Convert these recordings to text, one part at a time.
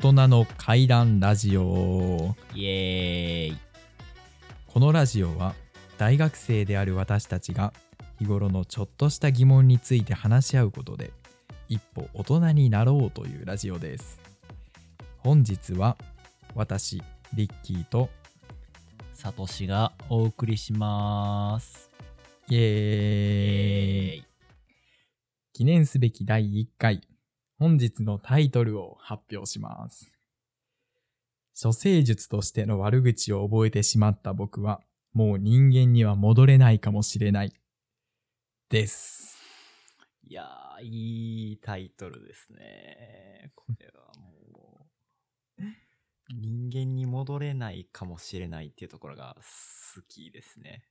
大人の怪談ラジオ。イエーイ。このラジオは大学生である私たちが日頃のちょっとした疑問について話し合うことで一歩大人になろうというラジオです。本日は私リッキーとサトシがお送りします。イエーイ。記念すべき第1回本日のタイトルを発表します。処世術としての悪口を覚えてしまった僕はもう人間には戻れないかもしれないです。いやーいいタイトルですね。これはもう人間に戻れないかもしれないっていうところが好きですね。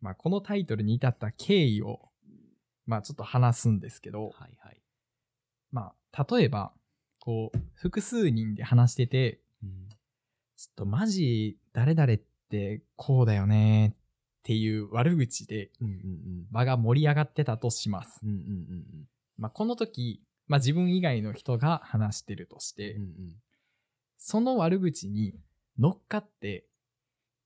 まあこのタイトルに至った経緯をまあちょっと話すんですけどはいはい、まあ例えばこう複数人で話しててうんちょっとマジ誰々ってこうだよねっていう悪口で場が盛り上がってたとします。この時、まあ、自分以外の人が話してるとして、うんうん。その悪口に乗っかって、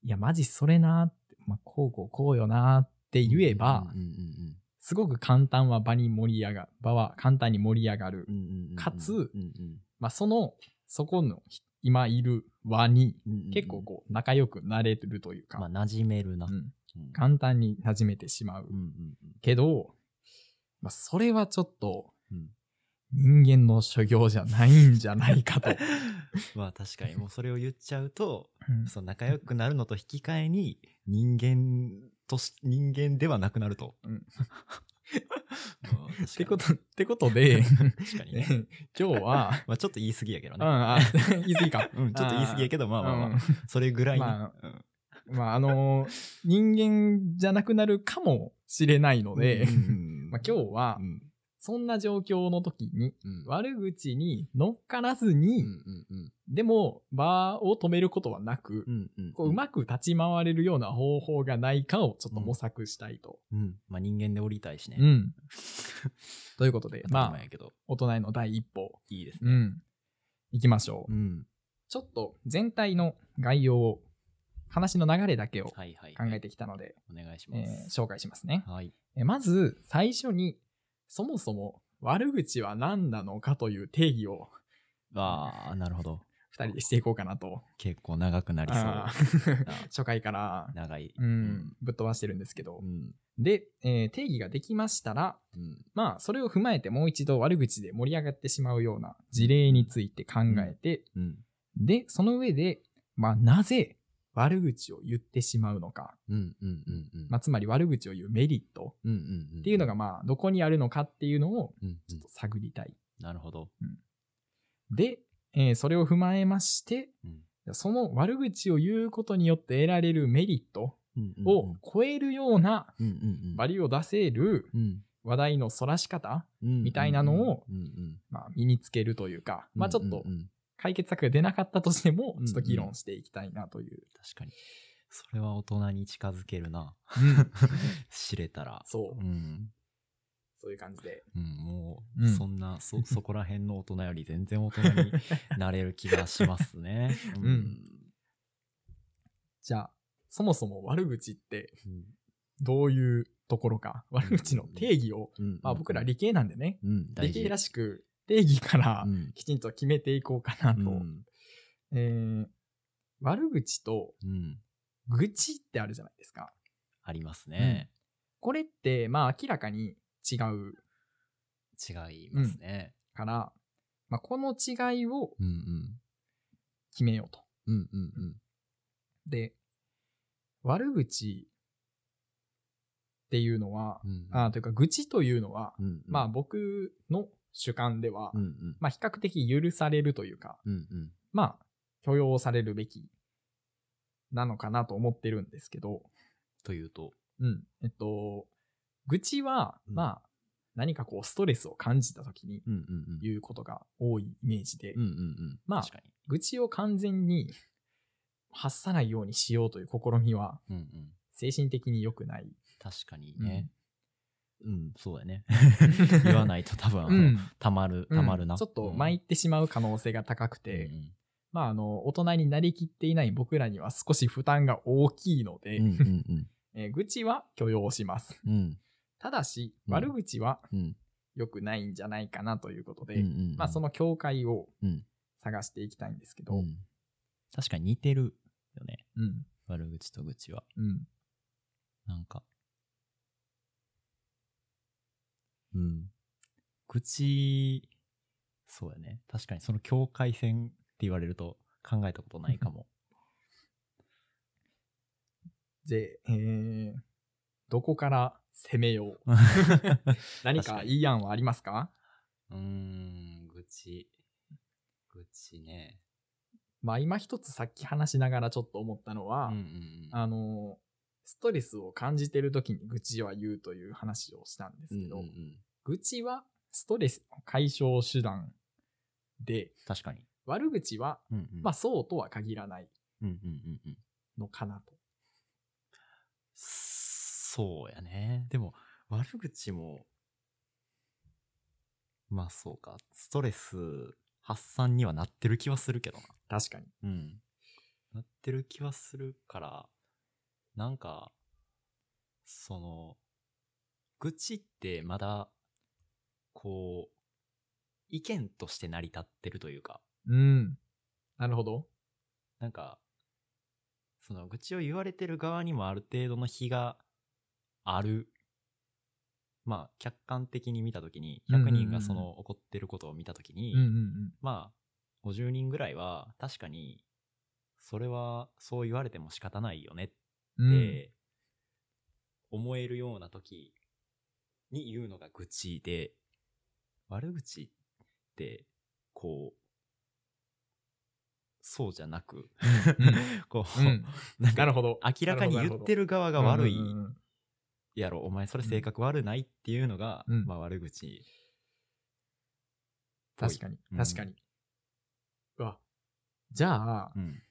いや、マジそれなって、まあ、こうこうこうよなって言えば、うんうんすごく簡単は場に盛り上がる、場は簡単に盛り上がる。うんうんうんうんかつうんうん。まあ、その、そこの今いる輪にうんうんうん。結構こう仲良くなれるというか、まあ馴染めるな、うん。うん。簡単に馴染めてしまう。うんうんけど、まあ、それはちょっとうん。人間の所業じゃないんじゃないかと。まあ確かに。もうそれを言っちゃうとうん。そう仲良くなるのと引き換えに人間とし人間ではなくなると。ってこと、ってことで、確かにね。今日は、まあちょっと言い過ぎやけどうん、ね。あ、言い過ぎか。うん、ちょっと言い過ぎやけど、まあまあまあ、うんそれぐらいに。まうんまあ、あのー人間じゃなくなるかもしれないので、まあ今日はう、んそんな状況の時に、うん悪口に乗っからずうに、んうんうんでも、場を止めることはなく、うんうんこううまく立ち回れるような方法がないかをちょっと模索したいと。うんまあ人間で降りたいしね。うん。ということで、まあ大人への第一歩、いいですね。うん。行きましょう。うん。ちょっと全体の概要を、話の流れだけをはいはい。考えてきたので、お願いしまえーす。紹介しますね。はい。えまず、最初に、そもそも悪口は何なのかという定義をああ、なるほど。二人でしていこうかなと。結構長くなりそう。初回から、長い。うん、ぶっ飛ばしてるんですけどう。ん。で、えー定義ができましたら、うん。まあ、それを踏まえてもう一度悪口で盛り上がってしまうような事例について考えて、うん。で、その上で、まあ、なぜ悪口を言ってしまうのか、うん。うん。うん。うん。まあ、つまり悪口を言うメリットうん。うん。うん。っていうのが、まあ、どこにあるのかっていうのをうん。うんちょっと探りたい。なるほど。で、えーそれを踏まえまして、うん。その悪口を言うことによって得られるメリットうん。うんを超えるようなうん。うん。うん。バリューを出せるうん。話題のそらし方、うん。みたいなのをうん。うん。まあ、身につけるというか、まあ、ちょっとうんうんうん解決策が出なかったとしても、うんちょっと議論していきたいなという。確かに。それは大人に近づけるな。知れたら。そうう。ん。そういう感じで。うん、もう、うんそんな、そ、そこら辺の大人より全然大人になれる気がしますね。うんじゃあ、そもそも悪口ってうん。どういうところか、悪口の定義を、うん。まあ僕ら理系なんでね、理系らしく定義からうん。きちんと決めていこうかなと。うん。えー悪口とうん。愚痴ってあるじゃないですか。ありますね。これって、まあ明らかに違う違いますね。から、まあこの違いを。決めようと。うんうんうん。で、悪口っていうのは、うんあというか愚痴というのは、うんうん。まあ僕の主観では、うんうん。まあ比較的許されるというか、うんうん。まあ許容されるべきなのかなと思ってるんですけど、というと。うん。えっと、愚痴は、うんまあ何かこうストレスを感じた時に。言うことが多いイメージで、うんうんうん。まあ。愚痴を完全に発さないようにしようという試みはうんうん。精神的に良くない確かにね。うん、そうやね。言わないと多分、うん。たまる、うんたまるな。ちょっと参ってしまう可能性が高くうんて、まあ、あの、大人になりきっていない僕らには少し負担が大きいので、うんうんうん えー愚痴は許容します。うん。うんただし、うん悪口はうん良くないんじゃないかなということで、うんうんうんまあ、その境界をうん探していきたいんですけど、うん。うん確かに似てるよね。うん。悪口と愚痴は。うん。なんか。うん。愚痴、そうやね。確かにその境界線って言われると考えたことないかも。で、えー、どこから攻めよう？何かいい案はありますか？うーん、愚痴。愚痴ね。まあ今一つさっき話しながらちょっと思ったのは、うんうんうん。あの、ストレスを感じてる時に愚痴は言うという話をしたんですけど、うんうんうん愚痴はストレスの解消手段で、確かに。悪口は、うんうん、まあそうとは限らないうんうんうんうん。のかなと。そうやね。でも、悪口も、まあそうか。ストレス発散にはなってる気はするけどな。確かに。うん。なってる気はするから、なんか、その、愚痴ってまだ、こう、意見として成り立ってるというか、うん。なるほど。なんか、その愚痴を言われてる側にもある程度の非がある。まあ、客観的に見たときに、100人がその起こってることを見たときに、うんうんうん。まあ、50人ぐらいは確かに、それはそう言われても仕方ないよねっうん。て思えるような時に言うのが愚痴で、悪口って、こう、そうじゃなく、こう、うん。なんかなるほど。明らかに言ってる側が悪いやろ、お前それ性格悪ないっていうのが、うん。まあ悪口。確かにう、ん確かに。うわ、じゃあう、ん。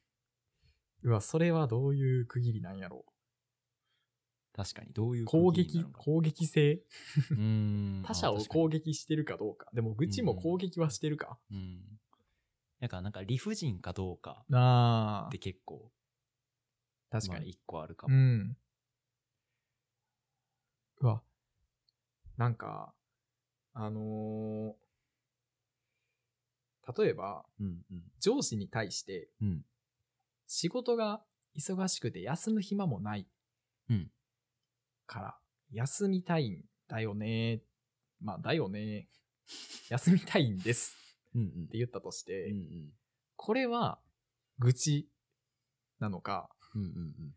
うわ、それはどういう区切りなんやろ確かに、どういう攻撃攻撃性？他者を攻撃してるかどうか。でも、愚痴も攻撃はしてるか？うん。なんか、なんか理不尽かどうかああって、結構、確かに。まあ一個あるかも。うん。うわ、なんか、あのー例えば、うん、うん、上司に対して、うん、仕事が忙しくて休む暇もない。うん、から、休みたいんだよね。まあ、だよね。休みたいんです。うん、うん。って言ったとして、うん、うん、これは愚痴なのか、うん、うん、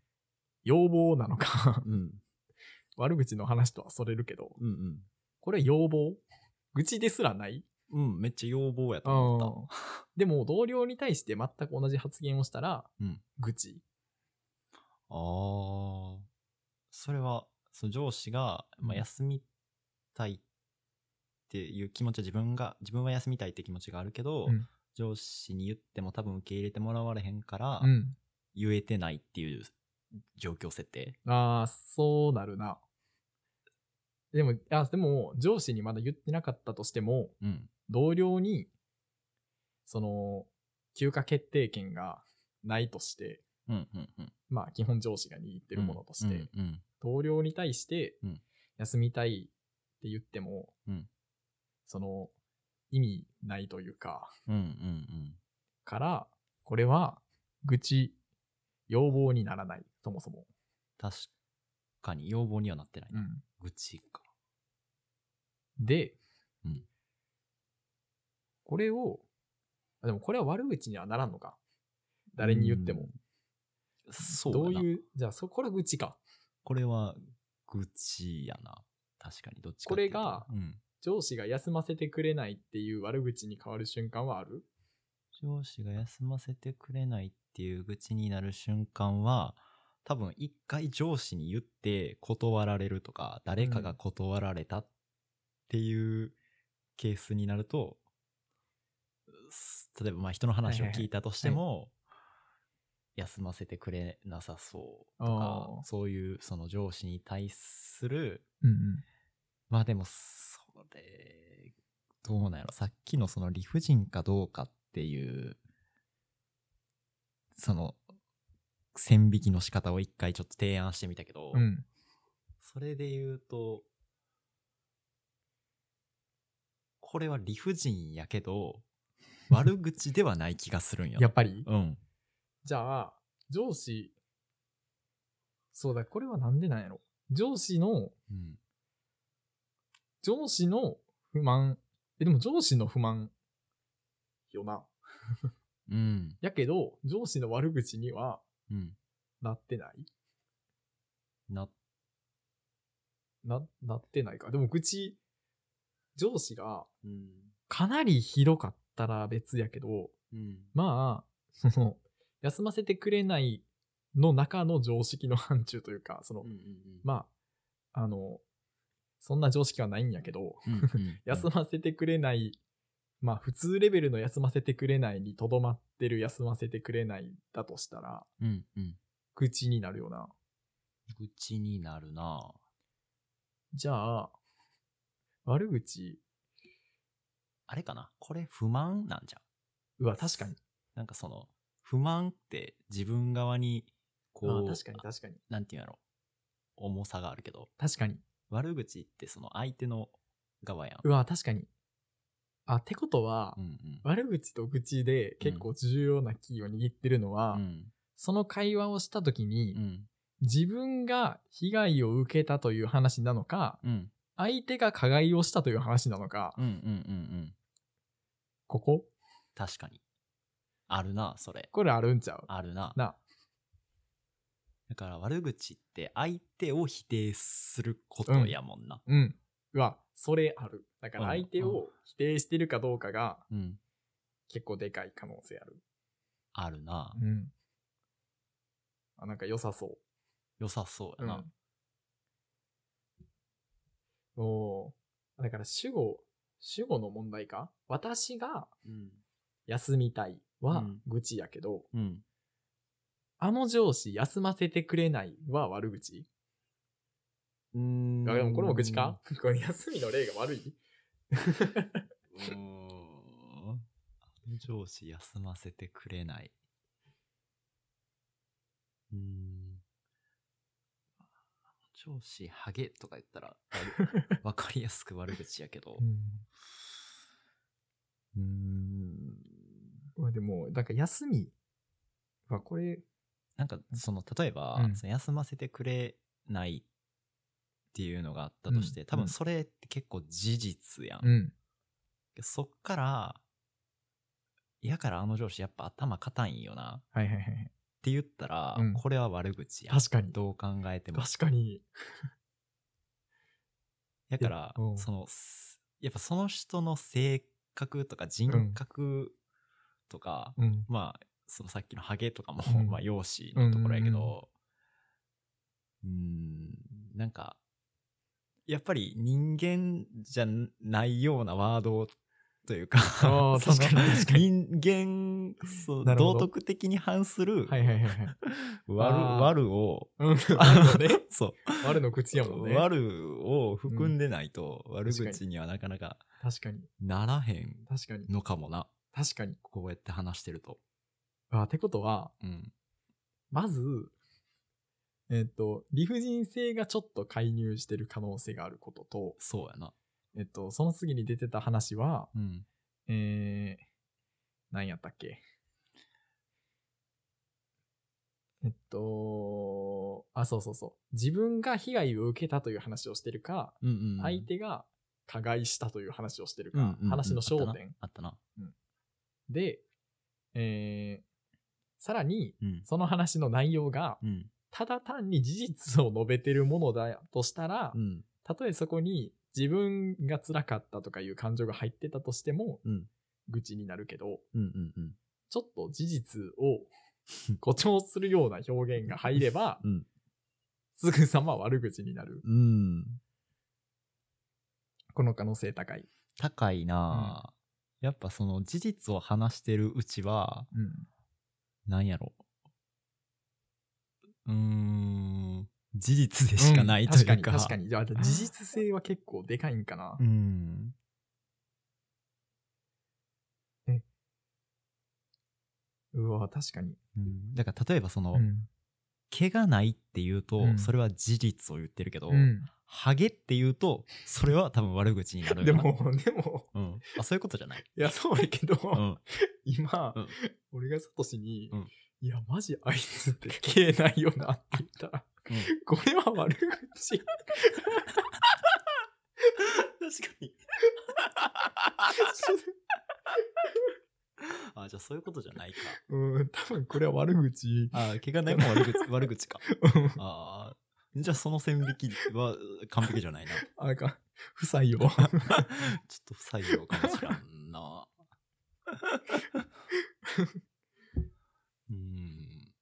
要望なのか、うん、うん、悪口の話とはそれるけど、うん、うん。これ要望？愚痴ですらない？うん、めっちゃ要望やと思っでも同僚に対して全く同じ発言をしたら、うん愚痴。た。ああ。それは、その上司が、まあ、うん休みたいっていう気持ちは自分が、自分は休みたいって気持ちがあるけど、うん上司に言っても多分受け入れてもらわれへんから、うん。言えてないっていう状況設定。ああ、そうなるな。でも、あでも、上司にまだ言ってなかったとしても、うん。同僚に、その、休暇決定権がないとして、うん、うん、うん。まあ、基本上司が握ってるものとして、うん、うん、同僚に対してうん、休みたいって言っても、うんその、意味ないというか、うん、うん、うん。から、これは、愚痴、要望にならない、そもそも。確かに要望にはなってない。うん。愚痴か。で、うんこれを、あでもこれは悪口にはならんのか。誰に言っても。そうだな。どういう、じゃあ、そ、これ愚痴か。これは愚痴やな。確かに、どっちかこれがうん。上司が休ませてくれないっていう悪口に変わる瞬間はある？上司が休ませてくれないっていう愚痴になる瞬間は、多分一回上司に言って断られるとか、誰かが断られたっていうケースになると、す例えばまあ人の話を聞いたとしても、休ませてくれなさそうとかそういうその上司に対するうんまあでも、それ、どうなんやろ。さっきのその理不尽かどうかっていう、その、線引きの仕方を一回ちょっと提案してみたけど、うん。それで言うと、これは理不尽やけど、悪口ではない気がするんや。やっぱり？うん。じゃあ、上司、そうだ、これはなんでなんやろ？上司の、うん。上司の不満、え、でも上司の不満、よな。うん。やけど、上司の悪口にはうん。なってない？な、な、なってないか。でも、口、上司がうん。かなりひどかったら別やけど、うん。まあ、その、休ませてくれないの中の常識の範疇というか、その、うんうんうん。まあ、あの、そんな常識はないんやけど、うんうん休ませてくれない、まあ普通レベルの休ませてくれないにとどまってる休ませてくれないだとしたら、うんうん。口になるよな。愚痴になるなじゃあ、悪口、あれかな？これ不満なんじゃん。うわ、確かに。なんかその、不満って自分側に、こう、あ確かに確かに。なんていうんやろ？重さがあるけど、確かに。悪口ってその相手の側やん。うわ、確かに。あ、ってことは、うんうん。悪口と愚痴で結構重要なキーを握ってるのは、うん。その会話をした時に、うん。自分が被害を受けたという話なのか、うん。相手が加害をしたという話なのか、うんうんうんうん。ここ？確かに。あるな、それ。これあるんちゃう？あるな。な。だから悪口って相手を否定することやもんな。うん。うわ、それある。だからうん相手を否定してるかどうかがうん。結構でかい可能性ある。あるな。うん。あ、なんか良さそ良さそうう。やな。うん。おーだから主語、主語の問題か？私がうん。休みたいはうん愚痴やけど、うん。あの上司休ませてくれないは悪口？うんあでもこれも愚痴か？これ休みの例が悪い？うーん。あの上司休ませてくれない。うーん。上司ハゲとか言ったら悪 わかりやすく悪口やけど。うーん。まあでも、なんか休みはこれ、なんかその例えば、うんその休ませてくれないっていうのがあったとして、うん多分それって結構事実やん。うん。そっから、やからあの上司やっぱ頭固いんよな。はいはいはい。って言ったら、うんこれは悪口やん。確かに。どう考えても。確かに。だからその、すやっぱその人の性格とか人格とか、うん。まあ、そのさっきのハゲとかも、うんまあ、容姿のところやけど、うーん、なんか、やっぱり人間じゃないようなワードというか、確かに人間、そう道徳的に反するはいはいはいはい。悪、悪を、うん。ね。そう、悪の口やもんね。悪を含んでないと、悪口にはなかなか確かに。ならへん確かに。のかもな。確かに。こうやって話してると。あ、ってことは、うん。まず、えっ、と、理不尽性がちょっと介入してる可能性があることと、そうやな。えっ、と、その次に出てた話は、うん。えー、何やったっけ？えっと、あ、そうそうそう。自分が被害を受けたという話をしてるか、うんうんうん。相手が加害したという話をしてるか、うんうんうん話の焦点あったな。で、えー、さらに、うん。その話の内容が、うん。ただ単に事実を述べてるものだとしたら、うん。たとえそこに自分が辛かったとかいう感情が入ってたとしても、うん。愚痴になるけど、うんうんうん。ちょっと事実を誇張するような表現が入れば、うん。すぐさま悪口になる。うん。この可能性高い。高いなぁ、やっぱその事実を話してるうちは、うん。なんやろ。うーん。事実でしかないというか。確かに確かに。じゃあ事実性は結構でかいんかな。うん。うわ、確かに。うんだから例えばその、うん。毛がないっていうと、うんそれは事実を言ってるけど、うんハゲっていうと、それは多分悪口になるな。も、でも、うん。あ、そういうことじゃない？いや、そうやけど、うん。今、うん俺がサトシに、うんいや、マジあいつって消えないよなって言ったら、これは悪口。確かに。あ、じゃあそういうことじゃないか。うん、多分これは悪口。あ、毛がないも悪口、悪口か。ああ。じゃあその線引きは完璧じゃないな。ちょあか、不採用。っと不採用かもしらんな。うん。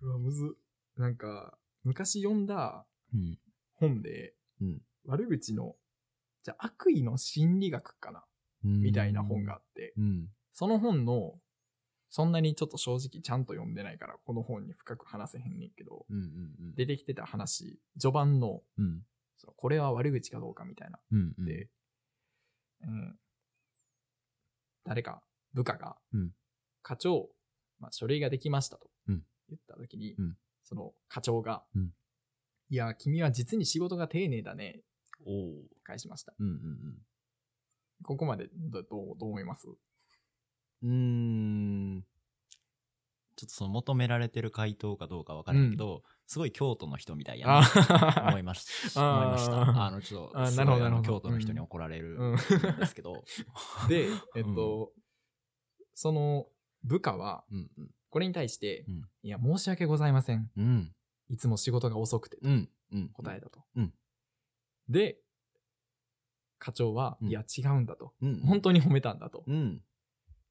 うわ、むず。なんか、昔読んだうん。本で、うん悪口の、じゃあ悪意の心理学かなみたいな本があって、うん。その本の、そんなにちょっと正直ちゃんと読んでないから、この本に深く話せへんねんけど、うんうん出てきてた話、序盤の、うん。そのこれは悪口かどうかみたいな。うん。うん。で、うん、誰か、部下が、うん課長、まあ、書類ができましたとうん言ったときに、うんその課長が、うんいや、君は実に仕事が丁寧だね、おお。返しました。うんうんここまでどどうどう思います？うん。うーん。ちょっとその求められてる回答かどうかわからんけど、すごい京都の人みたいやなあ思いましあー思いました。あの、ちょっと、あな京都の人に怒られるうんんですけど。で、えっと、その部下は、うんうん。これに対して、うんいや、申し訳ございません。うん。いつも仕事が遅くて、うん。うん。答えだと。うんで、課長は、うんいや、違うんだと。うん。本当に褒めたんだと。うん。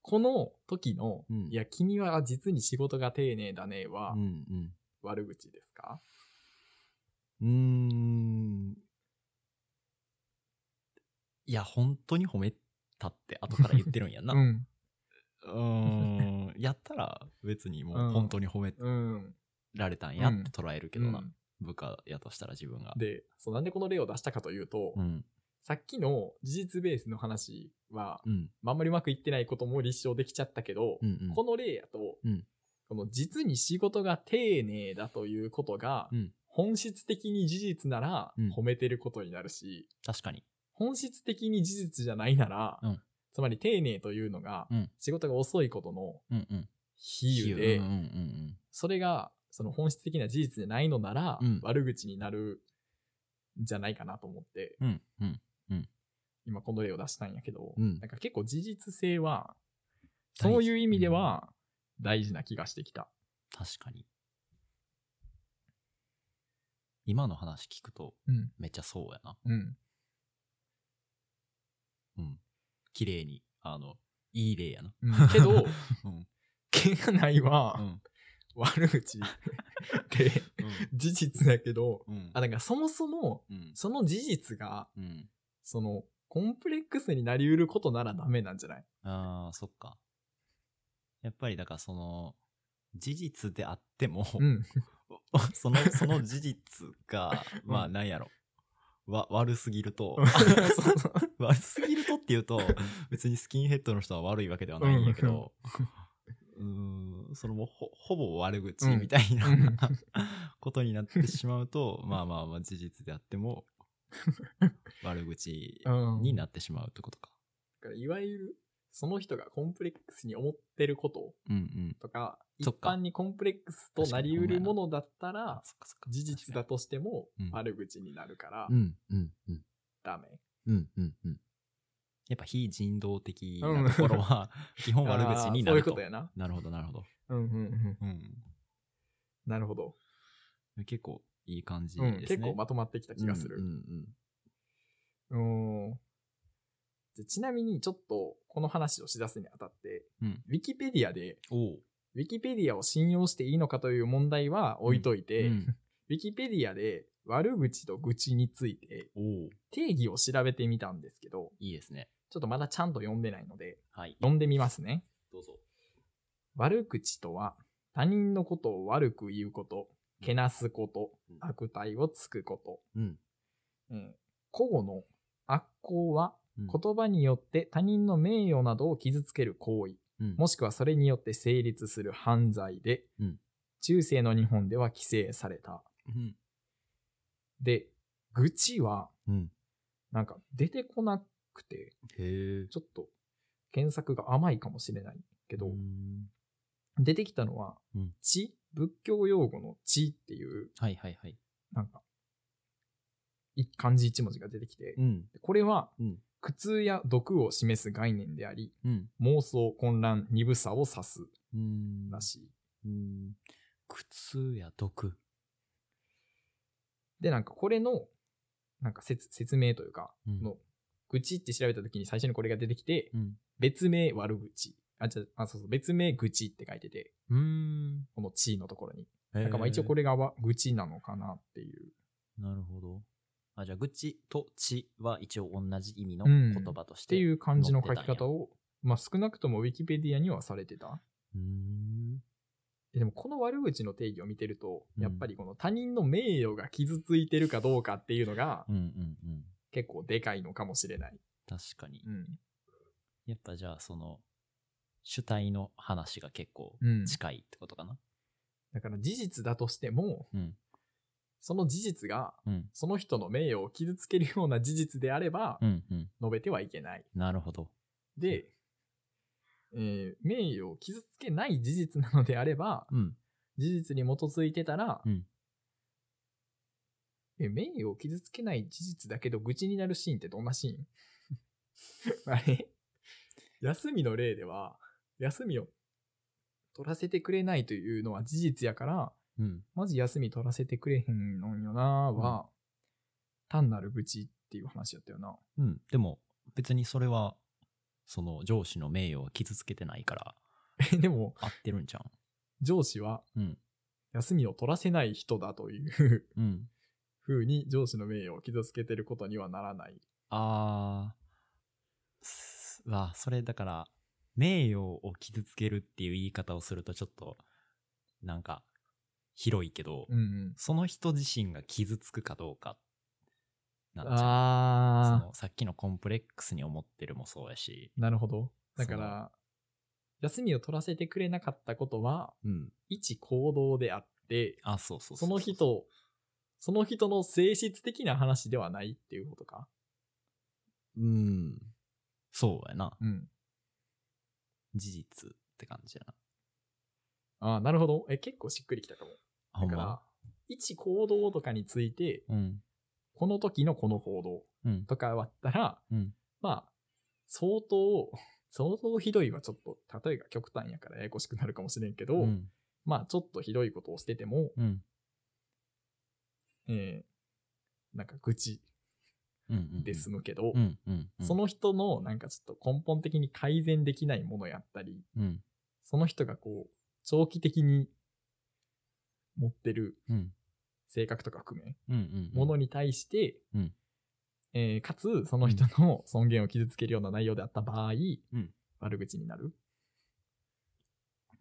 この時の、うんいや、君は実に仕事が丁寧だねは、うん。うん。悪口ですか？うーん。いや、本当に褒めたって後から言ってるんやんな。うん。うーん。やったら別にもう本当に褒めうん。られたんやって捉えるけどな。うん部下やとしたら自分が。で、そう、なんでこの例を出したかというと、うん。さっきの事実ベースの話は、うん。まああんまりうまくいってないことも立証できちゃったけど、うん。うん。この例やと、うんこの実に仕事が丁寧だということが、うん。本質的に事実ならうん褒めてることになるし、確かに。本質的に事実じゃないなら、うんつまり丁寧というのが、うん仕事が遅いことの。比喩で、それがその本質的な事実じゃないのなら、うん悪口になるんじゃないかなと思って。今この例を出したんやけど、うんなんか結構事実性は、そういう意味では大事な気がしてきた。確かに。今の話聞くとうん。めっちゃそうやな。うん。うん。綺麗に、あの、いい例やな。うんけど、うん。毛がないはうん。悪口 って事実だけど、うん。あ、だからそもそも、うん。その事実が、うん。その、コンプレックスになりうることならダメなんじゃない？ああ、そっか。やっぱりだからその、事実であっても、うん。その、その事実が、まあ、なんやろ。わ、悪すぎると、悪すぎるとっていうと、別にスキンヘッドの人は悪いわけではないんやけど、うーん、そのもうほ、ほぼ悪口みたいな、うん。ことになってしまうと、まあまあまあ事実であっても、悪口うんになってしまうってことか。だからいわゆる、その人がコンプレックスに思ってることうんうん。とか、一般にコンプレックスとなりうるものだったら。事実だとしてもうん悪口になるからうんうんうん。ダメ。うんうんうん。やっぱ非人道的なところは、基本悪口になると。そういうことやな。なるほどなるほど。うんうんうん。うん。なるほど。結構いい感じうん、ですね。結構まとまってきた気がする。うんうんうん。でちなみにちょっとこの話をしだすにあたって、うんウィキペディアで。ウィキペディアを信用していいのかという問題は置いといて、うん ウィキペディアで悪口と愚痴についておう。定義を調べてみたんですけど、いいですね。ちょっとまだちゃんと読んでないので、はい。読んでみますね。どうぞ。悪口とは、他人のことを悪く言うこと、けなすことうん、悪態をつくこと。うん。えー古語の悪行はうん言葉によって他人の名誉などを傷つける行為、うんもしくはそれによって成立する犯罪で、うん中世の日本では規制された。うん。で、愚痴はうん。なんか出てこなくて。ちょっと検索が甘いかもしれないけど、うん出てきたのはうん、知、仏教用語の知っていう、はいはいはい。なんか、一漢字一文字が出てきて、うん。これはうん。苦痛や毒を示す概念であり、うん。妄想、混乱、鈍さを指すうん。らしい。うん。苦痛や毒。で、なんかこれの、なんか説説明というか、うんの、愚痴って調べた時に最初にこれが出てきて、うん。別名悪口。あ、じゃあ、そうそう、別名愚痴って書いてて、うん。この地のところに。ななんかまあ一応これがわ愚痴なのかなっていう。なるほど。あ、じゃあ、愚痴と知は一応同じ意味のうん言葉とし。ってていう感じの書き方を、まあ少なくともウィキペディアにはされてた。うーん。でもこの悪口の定義を見てると、うんやっぱりこの他人の名誉が傷ついてるかどうかっていうのがうんうんうん。結構でかいのかもしれない。確かに。うん。やっぱじゃあ、その、主体の話が結構うん。近いってことかな。だから事実だとしても、うん。その事実がうん。その人の名誉を傷つけるような事実であれば、うんうん。述べてはいけない。なるほど。で、えー名誉を傷つけない事実なのであれば、うん。事実に基づいてたら、うんえ、名誉を傷つけない事実だけど愚痴になるシーンってどんなシーン？あれ？休みの例では、休みを取らせてくれないというのは事実やから、うん。マジ休み取らせてくれへんのよなは、単なる愚痴っていう話やったよな。うん。でも、別にそれは、その上司の名誉を傷つけてないから、えでも、合ってるんじゃん。上司はうん。休みを取らせない人だといううん。風に上司の名誉を傷つけてることにはならない。あーすわ、それだから、名誉を傷つけるっていう言い方をするとちょっと、なんか、広いけど、うんうん。その人自身が傷つくかどうか、なんじゃんそあのさっきのコンプレックスに思ってるもそうやし、ー、なるほど。だから、休みを取らせてくれなかったことは、うん。一行動であって、あ、そうそうその人、その人の性質的な話ではないっていうことか？うん。そうやな。うん。事実って感じやな。ああ、なるほど。え、結構しっくりきたかも。だから、一行動とかについて、うん。この時のこの行動うん。とかはあったら、うん。まあ、相当、相当ひどいはちょっと、例えが極端やからややこしくなるかもしれんけど、うん。まあ、ちょっとひどいことをしてても、うん。えー、なんか愚痴。で済むけど。そ、の人のなんかちょっと根本的に改善できないものやったり、うん。その人がこう、長期的に持ってるうん。性格とか含め、うん。うん。ものに対して、うんえーかつ、その人の尊厳を傷つけるような内容であった場合、うん悪口になる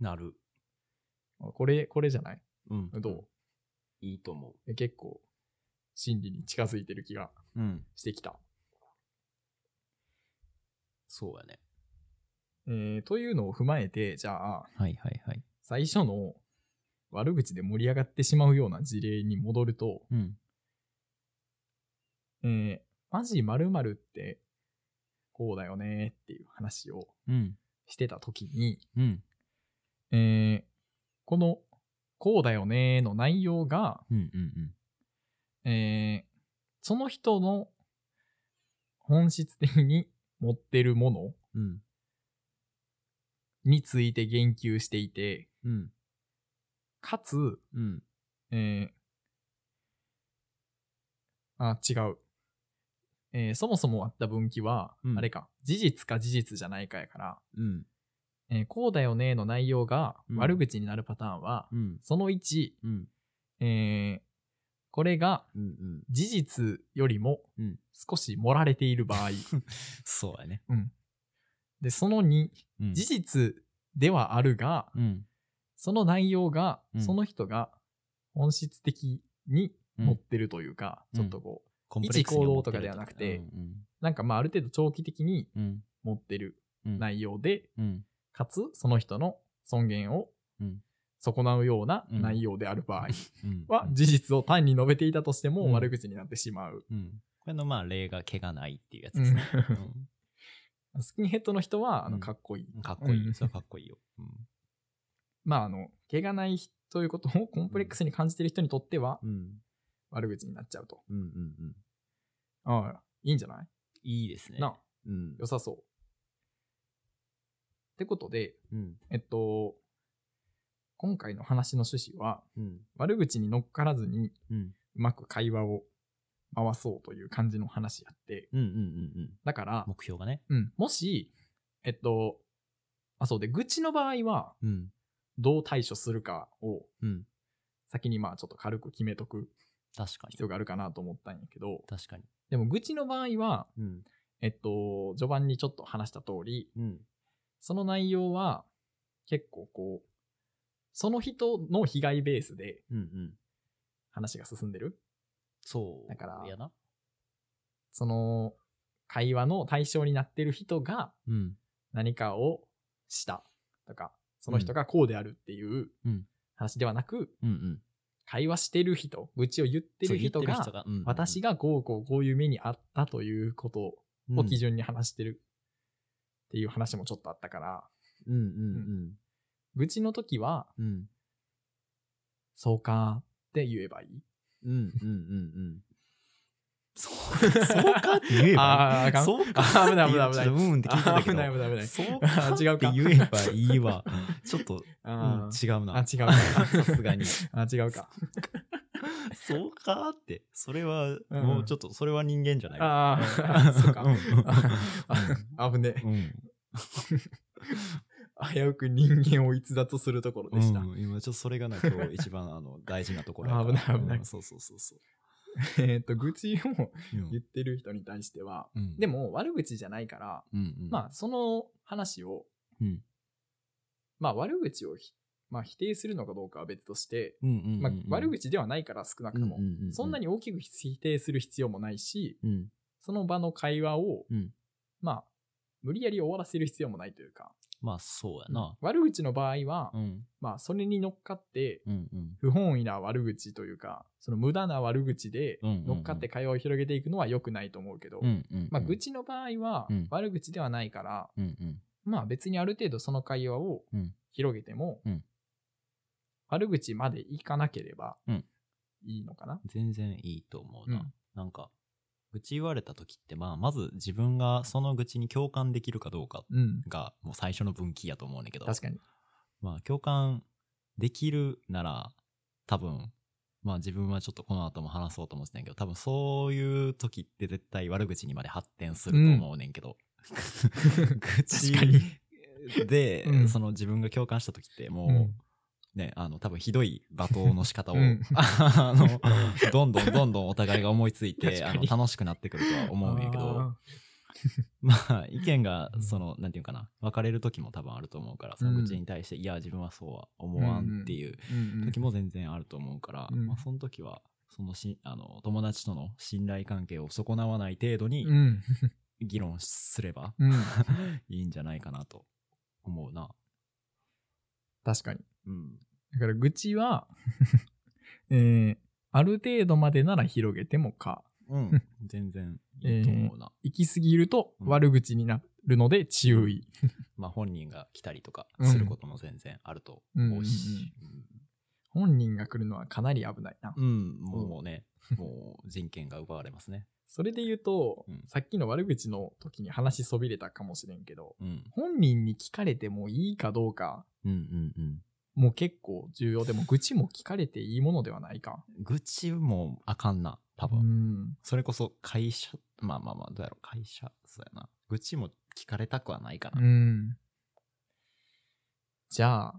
なる。これ、これじゃない？うん。どいいと思う結構、真理に近づいてる気がう。うん。してきた。そうやね。えーというのを踏まえて、じゃあ、はいはいはい。最初の悪口で盛り上がってしまうような事例に戻ると、うん。えーマジ〇〇ってこうだよねっていう話をうん。してた時に、うん。えーこのこうだよねの内容が、うん。うん。えーその人の本質的に持ってるものうん。について言及していて、うん。かつ、うん。えーあ、違う。えーそもそもあった分岐は、うんあれか、事実か事実じゃないかやから、うん。えーこうだよねの内容がうん悪口になるパターンは、うん。その1、うん。えーこれが。事実よりもうん。少し盛られている場合。そうやね。うん。で、その2、うん事実ではあるが、うん。その内容が、うん。その人が本質的にうん。持ってるというか、うん。ちょっとこう、コンプレックスに思ってる一行動とかではなくてうんなんかまあある程度長期的にうん。持ってるうん内容で、うん。かつその人の尊厳をうん。損なうような内容である場合うん。は、事実を単に述べていたとしてもうん。悪口になってしまう。うん。これのまあ例が毛がないっていうやつですね。スキンヘッドの人は、あの、うん。かっこいい。うんかっこいい。うん。それはかっこいいよ。まあ、あの、毛がないということをコンプレックスに感じている人にとっては。悪口になっちゃうと。うんうんうん。ああ、いいんじゃない？いいですね。なあ、うん。良さそう。ってことで、うん。えっと、今回の話の趣旨は、うん。悪口に乗っからずにうん。うまく会話を回そうという感じの話やって、うんうんうんうん。だから、目標がね。うん、もし、えっと、あ、そうで、愚痴の場合は、うん。どう対処するかをうん。先にまあちょっと軽く決めとく必。要があるかなと思ったんやけど、確かに。でも愚痴の場合は、うん。えっと、序盤にちょっと話した通り、うん。その内容は結構こう、その人の被害ベースでうんうん。話が進んでる。そう。だから。その会話の対象になってる人がうん。何かをしたとか、その人がこうであるっていううん話ではなく、うんうん。会話してる人、愚痴を言ってる人が、が、うんうん私がこうこうこういう目にあったということを基。準に話してるっていう話もちょっとあったから、うんうん愚痴の時は、うん。うん。そうかって言えばいい。うんうんうんうん。そう、かって言えば。あそうか危ない危ない危ない。うんって聞いてたけど。危ない危ない危ない。そうあか。言えばいいわ。ちょっと、違うな。あ、違うか。さすがに。あ、違うか。そうかって、それは、うん。もうちょっと、それは人間じゃない。あー。そうか。危ねえ。うん。危うく人間を逸脱するところでした。うん。今ちょっとそれがな、今日一番あの大事なところ危ない危ない。うん。そうそうそうそう。えっと、愚痴をうん言ってる人に対しては、うん。でも悪口じゃないから、うんうん。まあ、その話を、うん。まあ、悪口をひ、まあ、否定するのかどうかは別として、まあ、悪口ではないから少なくとも、そんなに大きく否定する必要もないし、うんその場の会話を、うんまあ、無理やり終わらせる必要もないというか、まあそうやな。悪口の場合は、うんまあ、それに乗っかって、うん。うん不本意な悪口というか、その無駄な悪口で乗っかって会話を広げていくのは良くないと思うけど、うんうん。まあ、愚痴の場合はうん。悪口ではないから、うんうん。まあ別にある程度その会話をうん。広げても、うん。悪口までいかなければうん。いいのかな。全然いいと思うな。うん。なんか、愚痴言われた時って、まあ、まず自分がその愚痴に共感できるかどうかうん。が、もう最初の分岐やと思うねんけど、確かに。まあ、共感できるなら、多分、まあ自分はちょっとこの後も話そうと思ってたんやけど、多分そういう時って絶対悪口にまで発展すると思うねんけど、愚痴確かに。で、うん。その自分が共感した時ってもう、うんね、あの、多分ひどい罵倒の仕方を、うん。あの、どんどんどんどんお互いが思いついて、あの、楽しくなってくるとは思うんやけど、あ まあ、意見がう、ん。その、なんていうかな、分かれる時も多分あると思うから、その愚痴に対して、いや、自分はそうは思わんっていう時も全然あると思うから、うん。まあ、その時は、そのし、あの、友達との信頼関係を損なわない程度にうん。議論すればうん。いいんじゃないかなと思うな。確かに。うん。だから愚痴は、えーある程度までなら広げてもか、うん。全然いいと思うな。行き過ぎるとうん悪口になるので注意。まあ本人が来たりとかうんすることも全然あると思うし。本人が来るのはかなり危ないな。うん、うんもうね、もう人権が奪われますね。それで言うと、うんさっきの悪口の時に話しそびれたかもしれんけど、うん。本人に聞かれてもいいかどうか、うんうんうん。もう結構重要でも、愚痴も聞かれていいものではないか。愚痴もあかんな、多う分。ん。それこそ会社、まあまあまあ、どうやろう、会社、そうやな。愚痴も聞かれたくはないかな。うん。じゃあ、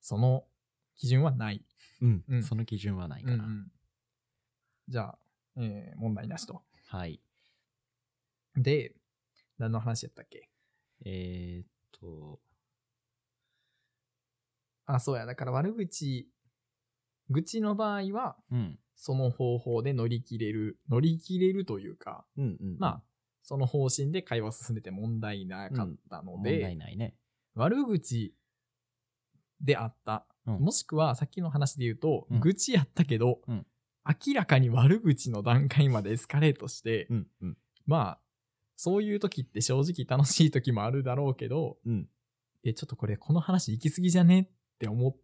その基準はない。うん、うんその基準はないかな。じゃあ、えー問題なしと。はい。で、何の話やったっけ？えー、っと、あ、そうや。だから悪口愚痴の場合は、うん。その方法で乗り切れる、乗り切れるというか、うんうん。まあ、その方針で会話進めて問題なかったの問で、題ないね。悪口であった、うんもしくはさっきの話で言うと、うん愚痴やったけど、うん明らかに悪口の段階までエスカレートして、うんうん。まあ、そういう時って正直楽しい時もあるだろうけど、うん。え、ちょっとこれこの話行き過ぎじゃねって思っ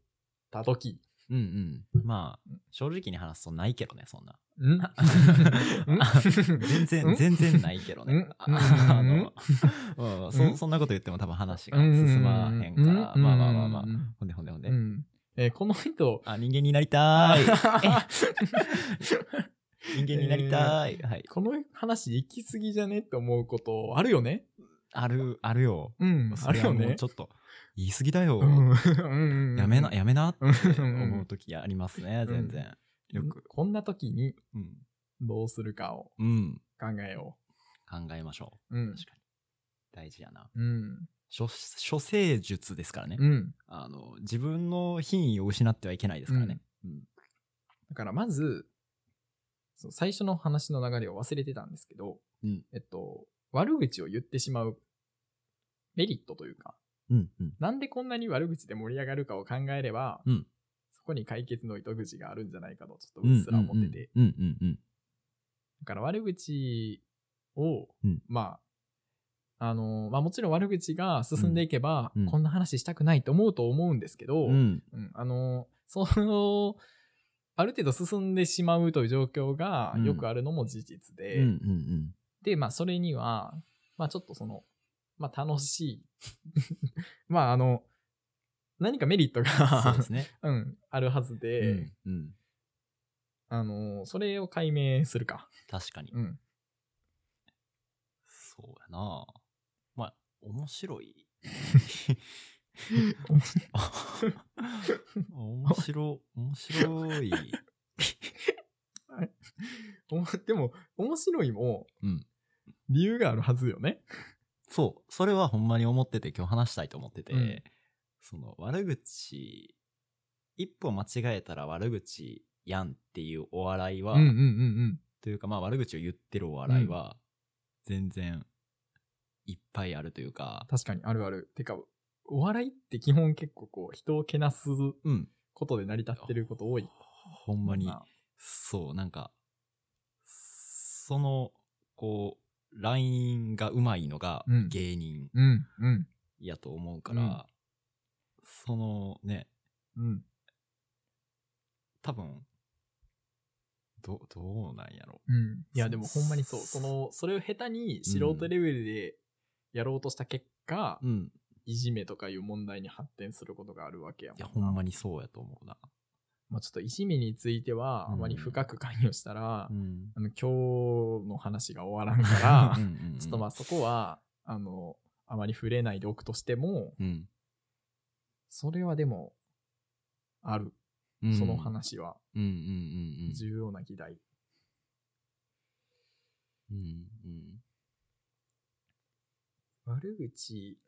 た時、うんうん。まあ、正直に話すとないけどね、そんな。ん？全然、全然ないけどね。うん？あの、そそんなこと言っても多分話が進まへんから、まあまあまあまあ。ほんでほんでほんでう。んえーこの人、あ、人間になりたい。人間になりたい。はい。この話行き過ぎじゃね？って思うことあるよね？ある、あるよ。うん、あるよね？もうちょっと、言い過ぎだよ。やめな、やめなってうん思う時ありますね、全然。よく。こんな時にうん。どうするかをうん。考えよ考えましょう。うう。ん。確かに。大事やな。うん。処処世術ですからね。うん。あの、自分の品位を失ってはいけないですからね。うん。だからまず、そう最初の話の流れを忘れてたんですけど、うんえっと、悪口を言ってしまうメリットというか、うん。うん。なんでこんなに悪口で盛り上がるかを考えれば、うんそこに解決の糸口があるんじゃないかと、ちょっとうっすら思ってて。だから悪口を、うんまあ、あのまあもちろん悪口が進んでいけば、うんうんこんな話したくないと思うと思うんですけど、うん。うんあのその、ある程度進んでしまうという状況がうんよくあるのも事実うんで、うんで、まあそれには、まあちょっとその、まあ楽しい、まああの、何かメリットがですね。うん、あるはずで、うん。うん。あの、それを解明するか。確かに。うん。そうやなまあ、面白い。面白、面白い。おでも、面白いも、うん理由があるはずよね。そう。それはほんまに思ってて今日話したいと思ってて、うんその悪口、一歩間違えたら悪口やんっていうお笑いは、うんうんうんというかまあ悪口を言ってるお笑いは、全然いっぱいあるというか、確かにあるある。てか、お笑いって基本結構こう、人をけなすうん。ことで成り立ってること多い。ほんまに、なそう、なんか、その、こう、ラインがうまいのがうん芸人うん、うん、やと思うから、うんそのね、うん。多分、ど、どうなんやろ。うん。いや、でもほんまにそう。その、それを下手に素人レベルでやろうとした結果、うん。いじめとかいう問題に発展することがあるわけやもんな。いや、ほんまにそうやと思うな。まあちょっといじめについては、うんあまり深く関与したら、うん。あの、今日の話が終わらんから ちょっとまあそこは、あの、あまり触れないでおくとしても、うん。それはでも、ある。うんその。話は重要な議題。うん。うんうん。悪口、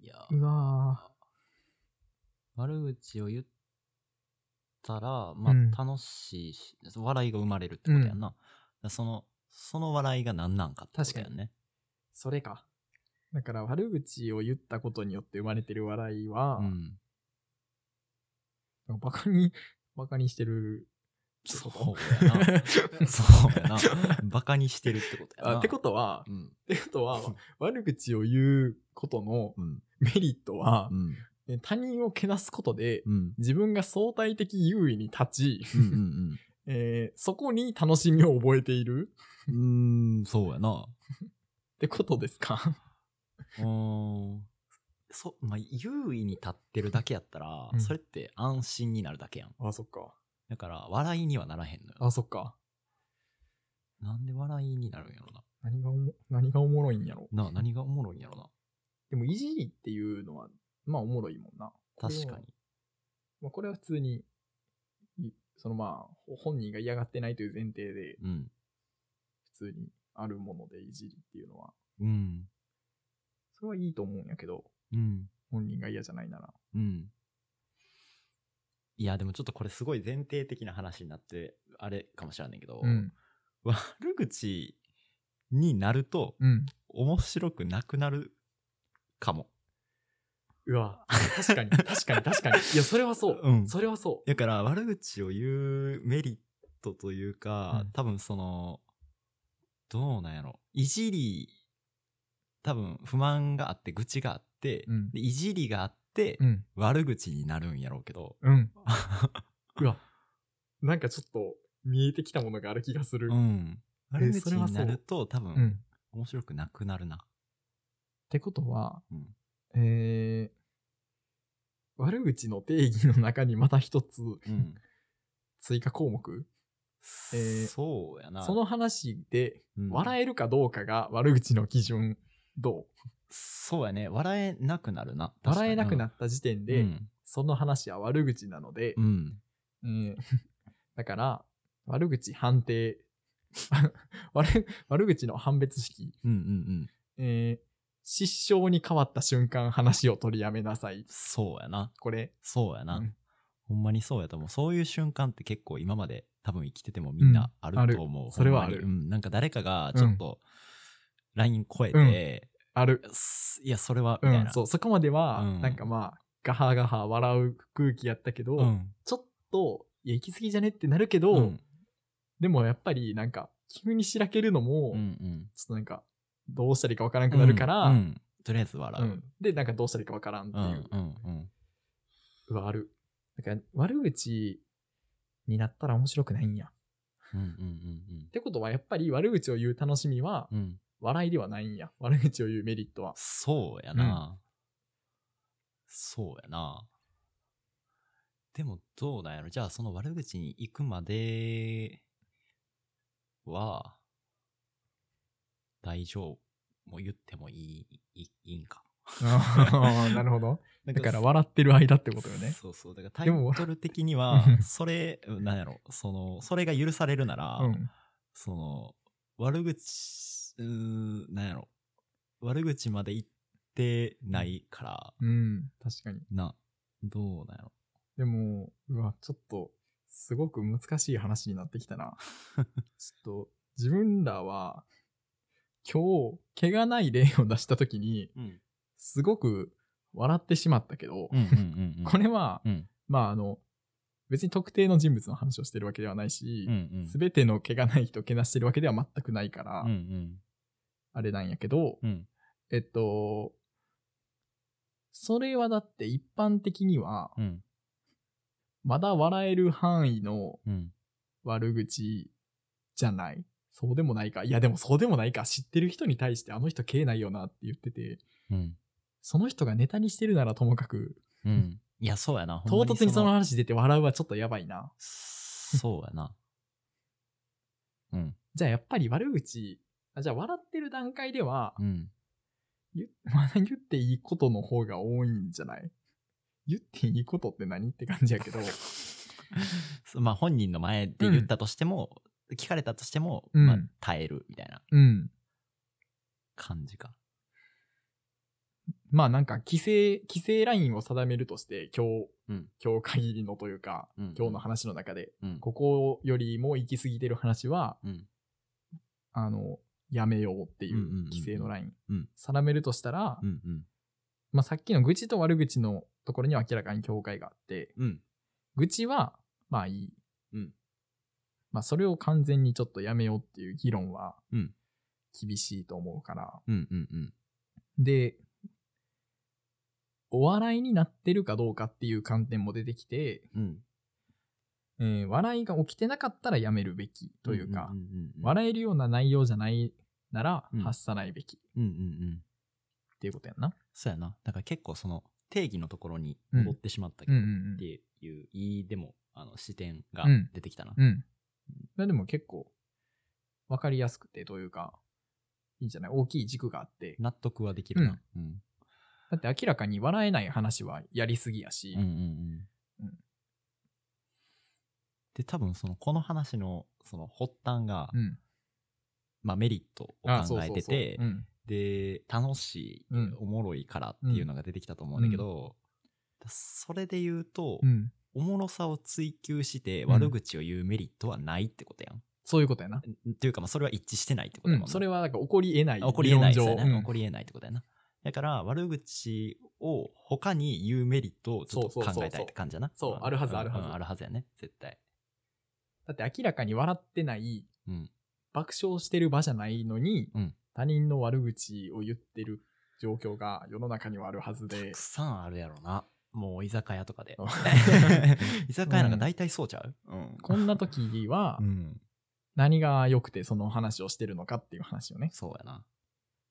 いや、うわ悪口を言ったら、まうんあ楽しいし、笑いが生まれるってことやんな。だからその、その笑いが何なんかってことやんね。それか。だから悪口を言ったことによって生まれてる笑いは、うん。バカに、バカにしてる。そうやな。そうやな。バカにしてるってことやな。あってことは、うん。ってことは、悪口を言うことのうん。メリットはう、ん。え他人をけなすことで、うん。自分が相対的優位に立ち、うんうん えーそこに楽しみを覚えているうーん、そうやな。ってことですか？うーん。そ、まあ、優位に立ってるだけやったら、うんそれって安心になるだけやん。あ、そっか。だから、笑いにはならへんのよ。あ、そっか。なんで笑いになるんやろな。何がおも、何がおもろいんやろ？な、何がおもろいんやろな。でも、いじりっていうのは、まあ、おもろいもんな。確かに。まあ、これは普通に、いそのまあ、ほ本人が嫌がってないという前提で、うん。普通にあるものでいじりっていうのは、うん。それはいいと思うんやけど、うん。本人が嫌じゃないなら。うん。いや、でもちょっとこれすごい前提的な話になって、あれかもしれないけど、うん。悪口になるとうん。面白くなくなるかも。うわ、確かに、確かに、確かに。いや、それはそう。うんそれはそう。だから悪口を言うメリットというか、うん多分その、どうなんやろ。いじり、多分不満があって、愚痴があって、うんでいじりがあって、うん。悪口になるんやろうけど、うん。うわ、なんかちょっと見えてきたものがある気がする。う。ん。え悪口それはそうになると多分、うん。面白くなくなるな。ってことは、うん。えー、悪口の定義の中にまた一つうん。追加項目、えーそうやな。その話でうん笑えるかどうかが悪口の基準、どう？そうやね。笑えなくなるな。笑えなくなっった時点てで、その話は悪口なので、うん。えー だから、悪口判定、悪悪口の判別式、うんうんうん。えー失笑に変わった瞬間話を取りやめなさい。そうやな。これ、そうやな。うんほんまにそうやと思う。そういう瞬間って結構今まで多分生きててもみんなあると思う。うんそれはあるうん。なんか誰かがちょっと、ライン超えて、ある。すいや、それは、みたいな。うん、そう、そこまでは、うんなんかまあ、ガハガハ笑う空気やったけど、うん。ちょっと、いや、行き過ぎじゃねってなるけど、うん。でもやっぱりなんか、急にしらけるのも、うんうん。ちょっとなんか、どうしたらいいかわからなくなるから、うんうんとりあえず笑う。うんで、なんかどうしたらいいかわからんってうんいう、うんうん。うわある。だから、悪口になったら面白くないんや。っうんうんうんてことは、やっぱり悪口を言う楽しみは、うん。うん。笑いではないんや。悪口を言うメリットは。そうやな。そうやな。でもどうなんやろじゃあその悪口に行くまでは、大丈夫？もう言ってもいい、いいんか？あーなるほど。だから、笑ってる間ってことよね。そうそう。だからタでもイトル的にはうん、それ、なんやろ、その、それが許されるなら、うん。その、悪口、うなんやろ、悪口まで言ってないから、うん。確かに。な、どうなんやろ？でも、うわ、ちょっと、すごく難しい話になってきたな。ちょっと、自分らは、今日、怪我ない例を出したときに、うん。すごく笑ってしまったけど。これは、うん。まあ、あの、別に特定の人物の話をしてるわけではないし。すべ、ての怪我ない人をけなしてるわけでは全くないから。あれなんやけど、うん。えっと、それはだって一般的には、うん。まだ笑える範囲のうん。悪口じゃないそうでもないかいやでもそうでもないか知ってる人に対してあの人消えないよなって言ってて、うん。その人がネタにしてるならともかく、うん。いや、そうやな。唐突にその話出て笑うはちょっとやばいな。そうやな。うん。じゃあやっぱり悪口、あじゃあ笑ってる段階では、うん。言 言っていいことの方が多いんじゃない？言っていいことって何？って感じやけど、まあ本人の前で言ったとしても、聞かれたとしても、うんまあ耐えるみたいなうん。感じか。まあなんか規制、規制ラインを定めるとして、今日、うん今日限りのというか、うん今日の話の中で、うん。ここよりも行き過ぎてる話は、うん。あの、やめようっていうんうんうんううん規制のライン、うん定めるとしたら、うんうん。まあさっきの愚痴と悪口のところには明らかに境界があって、うん。愚痴は、まあいい。うんまあそれを完全にちょっとやめようっていう議論はうん、厳しいと思うから。うんうんうん。で、お笑いになってるかどうかっていう観点も出てきて、うん。えー笑いが起きてなかったらやめるべきというか、んんうんうん、笑えるような内容じゃないならうん発さないべきっうんうんうん。ていうことやんな。そうやな。だから結構その定義のところに戻ってしまったけど、うんうんっていう、いいでも、あの、視点がうん出てきたな。うん。うん。それでも結構わかりやすくてというか、いいんじゃない？大きい軸があって。納得はできるな。うん。だって明らかに笑えない話はやりすぎやし、うんうんうん。うんで、多分その、この話の、その発端が、うん。まあメリットをあ考えててで、楽しい、うんおもろいからっていうのが出てきたと思うんだけど、それで言うと、うん。おもろさを追求してうん悪口を言うメリットはないってことやん。そういうことやな。んっていうか、まあ、それは一致してないってことうん、やもんなそれはなんか起こり得ない。起こり得ない理論上そうやな、うん起こり得ないってことやな。だから、悪口を他に言うメリットをちょっと考えたいって感じやな。そうんあるはずあるはずうんあるはずやね、絶対。だって明らかに笑ってない、うん。爆笑してる場じゃないのに、うん他人の悪口を言ってる状況が世の中にはあるはずたでく。さんあるやろな。もう居酒屋とかで。居酒屋なんか大体そうちゃう？うん。こんな時はうん。何が良くてその話をしてるのかっていう話よね。そうやな。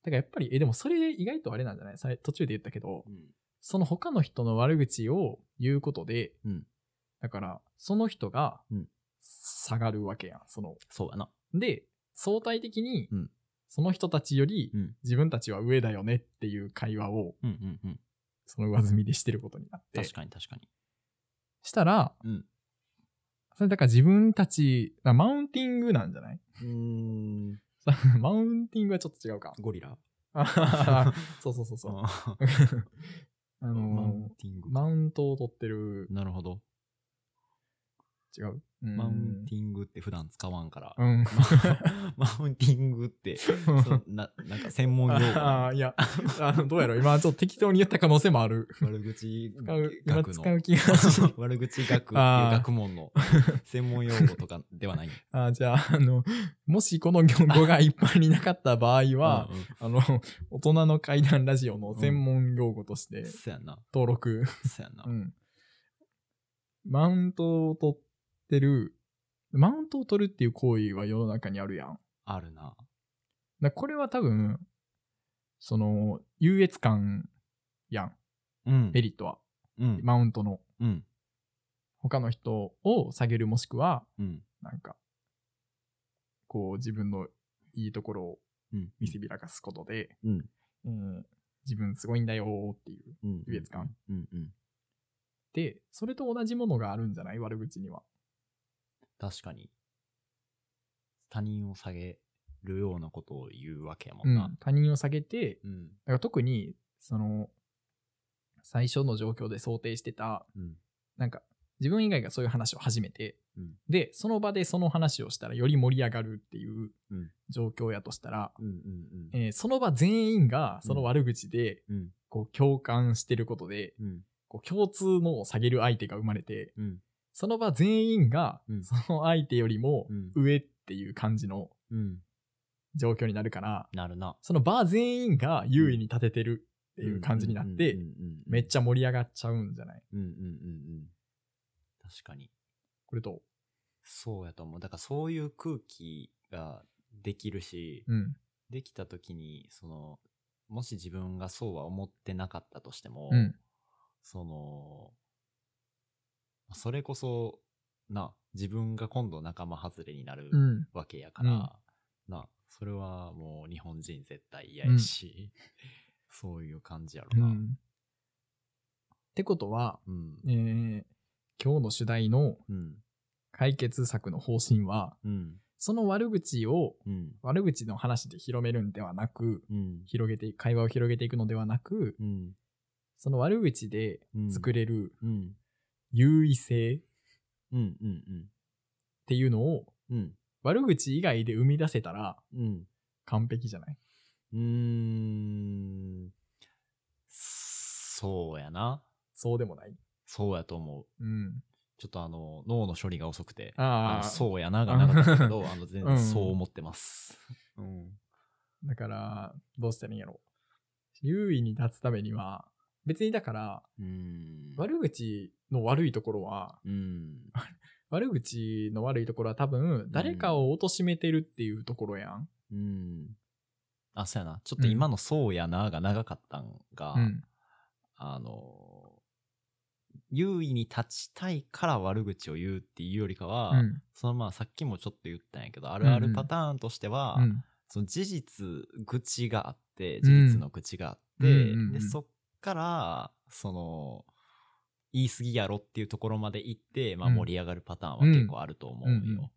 だからやっぱり、え、でもそれ意外とあれなんじゃない？さ途中で言ったけど、うん。その他の人の悪口を言うことで、うんだから、その人がうん下がるわけやん。その、そうやな。で、相対的にうん、その人たちよりうん。自分たちは上だよねっていう会話を、うんうんうん。その上積みでしてることになって。確かに確かに。したら、うん。それだから自分たち、マウンティングなんじゃない？うん。マウンティングはちょっと違うか。ゴリラ そうそうそうそう。ああマウのンティングー、マウントを取ってる、なるほど。違う、うんマウンティングって普段使わんから。うん。マウンティングって、ななんか専門用語 ああ、いや、あの、どうやろう今ちょっと適当に言った可能性もある。悪口学の使う気がし 悪口学っていう学問の専門用語とかではない。あーじゃあ、あの、もしこの語が一般になかった場合は、うんうんあの、大人の怪談ラジオの専門用語としてそうやな。登録。そうやなう。ん。マウントを取ってる、マウントを取るっていう行為は世の中にあるやん。あるな。だこれは多分、その、優越感やん、うんメリットは。うん。マウントの。うん。他の人を下げるもしくは、うん。なんか、こう自分のいいところをうん。見せびらかすことで、うん。えー自分すごいんだよーっていう。うん。優越感。うん。うん。で、それと同じものがあるんじゃない？悪口には。確かに。他人を下げるようなことを言うわけやもうんな。ん。他人を下げて、うん。だから特に、その、最初の状況で想定してた、うん。なんか、自分以外がそういう話を始めて、うん。で、その場でその話をしたらより盛り上がるっていううん状況やとしたら、その場全員がその悪口で、うん。こう共感してることで、うん。こう共通のを下げる相手が生まれて、うん。その場全員がうんその相手よりもうん上っていう感じのうん。状況になるから、なるな。その場全員が優位に立ててるっていう感じになって、めっちゃ。ゃ盛り上がっちゃうんじゃない？うんうんうんうん。確かに。これと。そうやと思う。だからそういう空気ができるし、うん。できた時に、その、もし自分がそうは思ってなかったとしても、うん。その、それこそ、な、自分が今度仲間外れになるうん。わけやから、うんな、それはもう日本人絶対嫌やし、そういう感じやろな。うん。ってことは、うん。えー今日の主題のうん。解決策の方針は、うん。その悪口を、うん。悪口の話で広めるんではなく、うん。広げて、会話を広げていくのではなく、うん。その悪口でうん。作れるうん。優位性っうん。うん。ていうのを、うん。悪口以外で生み出せたらうん。完璧じゃない？うーん。そうやな。そうでもない？そうやと思う。うん。ちょっとあの、脳の処理が遅くて、ああ、あのそうやながなかったけど、あの、全うん然そう思ってます。うん。だから、どうしたらいいんやろ。優位に立つためには、別にだから、うん。悪口の悪いところは、うん。悪口の悪いところは多分、誰かを貶めてるっていうところやん。うん。あ、そうやな。ちょっと今のそうやなが長かったんが、うん。あの、優位に立ちたいから悪口を言うっていうよりかは、うん。そのまあさっきもちょっと言ったんやけど、あるあるパターンとしては、うん。その事実愚痴があって、うん事実の愚痴があって、うんうんうんで、そっから、その、言い過ぎやろっていうところまで行って、まあうん盛り上がるパターンは結構あると思うよ。うんうん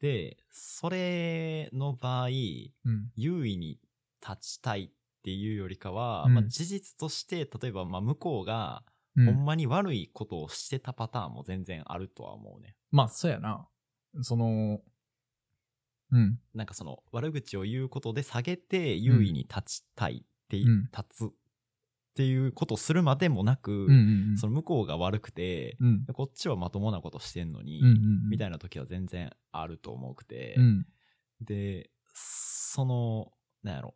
で、それの場合、うん。優位に立ちたいっていうよりかは、うんまあ事実として、例えばまあ向こうが、うんほんまに悪いことをしてたパターンも全然あるとは思うね。まあ、そうやな。その、うん。なんかその悪口を言うことで下げて優位に立ちたいって、うん立つっていうことをするまでもなく、うんうんうん。その向こうが悪くて、うん。こっちはまともなことしてんのに、うんうんうん。みたいな時は全然あると思うくて、うん。で、その、なんやろ、